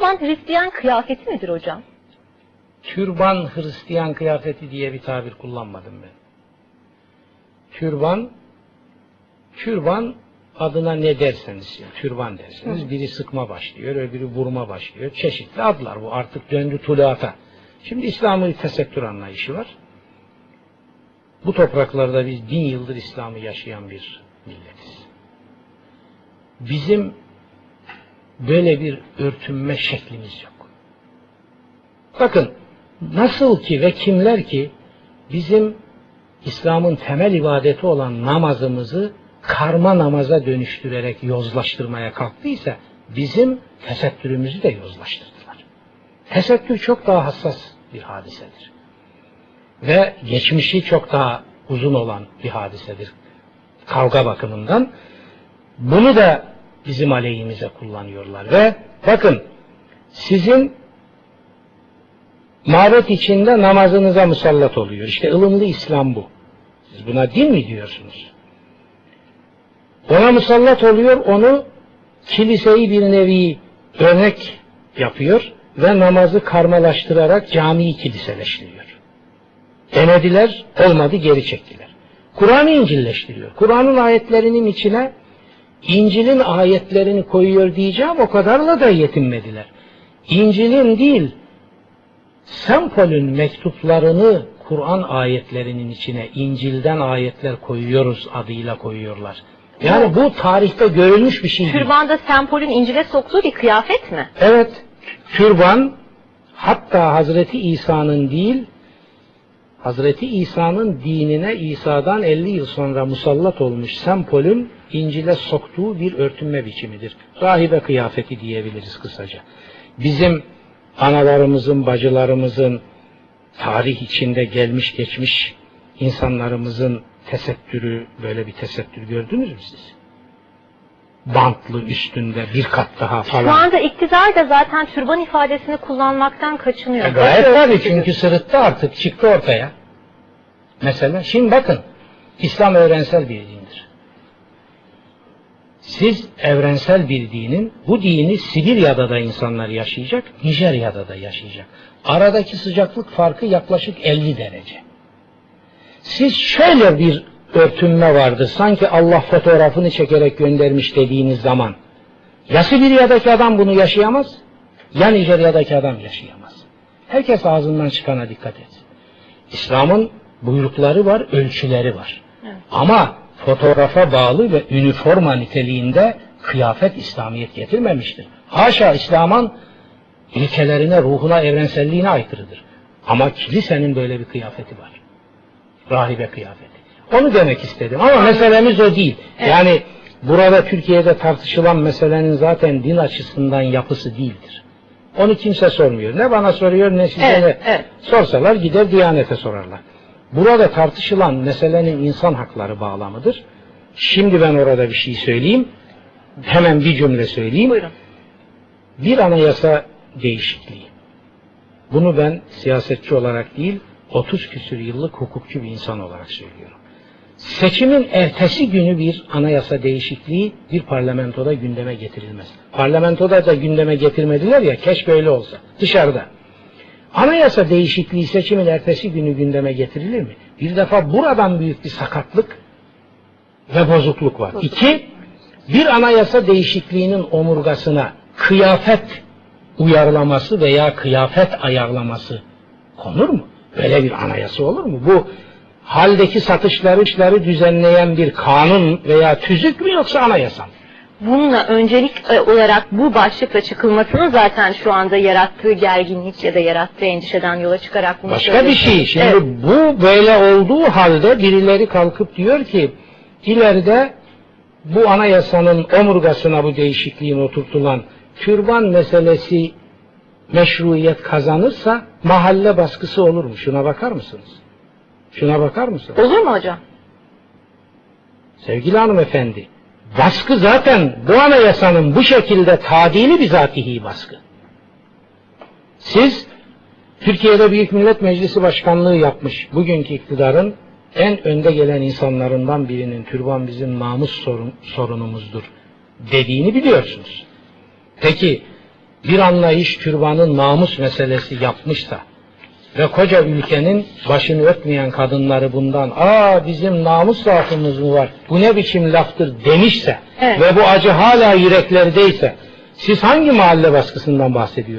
Türban Hristiyan kıyafeti midir hocam? Türban Hristiyan kıyafeti diye bir tabir kullanmadım ben. Türban, türban adına ne derseniz, türban derseniz biri sıkma başlıyor, öbürü vurma başlıyor. Çeşitli adlar bu artık döndü tuluata. Şimdi İslam'ın tesettür anlayışı var. Bu topraklarda biz bin yıldır İslam'ı yaşayan bir milletiz. Bizim böyle bir örtünme şeklimiz yok. Bakın nasıl ki ve kimler ki bizim İslam'ın temel ibadeti olan namazımızı karma namaza dönüştürerek yozlaştırmaya kalktıysa bizim tesettürümüzü de yozlaştırdılar. Tesettür çok daha hassas bir hadisedir. Ve geçmişi çok daha uzun olan bir hadisedir. Kavga bakımından. Bunu da bizim aleyhimize kullanıyorlar. Ve bakın sizin mabet içinde namazınıza musallat oluyor. İşte ılımlı İslam bu. Siz buna din mi diyorsunuz? Ona musallat oluyor, onu kiliseyi bir nevi örnek yapıyor ve namazı karmalaştırarak camiyi kiliseleştiriyor. Denediler, olmadı geri çektiler. Kur'an'ı İncilleştiriyor. Kur'an'ın ayetlerinin içine İncil'in ayetlerini koyuyor diyeceğim o kadarla da yetinmediler. İncil'in değil, Sempol'ün mektuplarını Kur'an ayetlerinin içine İncil'den ayetler koyuyoruz adıyla koyuyorlar. Yani bu tarihte görülmüş bir şey. Türbanda sempolün İncil'e soktuğu bir kıyafet mi? Evet, türban hatta Hazreti İsa'nın değil, Hazreti İsa'nın dinine İsa'dan 50 yıl sonra musallat olmuş sempolün İncil'e soktuğu bir örtünme biçimidir. Rahibe kıyafeti diyebiliriz kısaca. Bizim analarımızın, bacılarımızın tarih içinde gelmiş geçmiş insanlarımızın tesettürü, böyle bir tesettür gördünüz mü siz? Bantlı üstünde bir kat daha falan. Şu anda iktidar da zaten türban ifadesini kullanmaktan kaçınıyor. E gayet tabii çünkü sırıttı artık çıktı ortaya. Mesela şimdi bakın İslam evrensel bir dindir. Siz evrensel bir dinin bu dini Sibirya'da da insanlar yaşayacak, Nijerya'da da yaşayacak. Aradaki sıcaklık farkı yaklaşık 50 derece. Siz şöyle bir örtünme vardır. Sanki Allah fotoğrafını çekerek göndermiş dediğiniz zaman ya Sibirya'daki adam bunu yaşayamaz ya Nijerya'daki adam yaşayamaz. Herkes ağzından çıkana dikkat etsin. İslam'ın buyrukları var, ölçüleri var. Evet. Ama fotoğrafa bağlı ve üniforma niteliğinde kıyafet İslamiyet getirmemiştir. Haşa İslam'ın ilkelerine, ruhuna, evrenselliğine aykırıdır. Ama kilisenin böyle bir kıyafeti var. Rahibe kıyafeti. Onu demek istedim ama meselemiz o değil. Yani burada Türkiye'de tartışılan meselenin zaten din açısından yapısı değildir. Onu kimse sormuyor. Ne bana soruyor ne size Evet, ne. evet. Sorsalar gider Diyanet'e sorarlar. Burada tartışılan meselenin insan hakları bağlamıdır. Şimdi ben orada bir şey söyleyeyim. Hemen bir cümle söyleyeyim. Buyurun. Bir anayasa değişikliği. Bunu ben siyasetçi olarak değil, 30 küsür yıllık hukukçu bir insan olarak söylüyorum. Seçimin ertesi günü bir anayasa değişikliği bir parlamentoda gündeme getirilmez. Parlamentoda da gündeme getirmediler ya, keşke öyle olsa. Dışarıda. Anayasa değişikliği seçimin ertesi günü gündeme getirilir mi? Bir defa buradan büyük bir sakatlık ve bozukluk var. İki, bir anayasa değişikliğinin omurgasına kıyafet uyarlaması veya kıyafet ayarlaması konur mu? Böyle bir anayasa olur mu? Bu haldeki satışları işleri düzenleyen bir kanun veya tüzük mü yoksa anayasa mı? Bununla öncelik e, olarak bu başlıkla çıkılmasının zaten şu anda yarattığı gerginlik ya da yarattığı endişeden yola çıkarak bunu Başka bir şey. Şimdi Evet. bu böyle olduğu halde birileri kalkıp diyor ki ileride bu anayasanın omurgasına bu değişikliğin oturtulan türban meselesi meşruiyet kazanırsa mahalle baskısı olur mu? Şuna bakar mısınız? Şuna bakar mısınız? Olur mu hocam? Sevgili hanımefendi, baskı zaten bu anayasanın bu şekilde tadili bizatihi baskı. Siz Türkiye'de Büyük Millet Meclisi Başkanlığı yapmış bugünkü iktidarın en önde gelen insanlarından birinin türban bizim namus sorun, sorunumuzdur dediğini biliyorsunuz. Peki bir anlayış türbanın namus meselesi yapmışsa ve koca ülkenin başını öpmeyen kadınları bundan aa bizim namus zaafımız mı var bu ne biçim laftır demişse Evet. ve bu acı hala yüreklerdeyse siz hangi mahalle baskısından bahsediyorsunuz?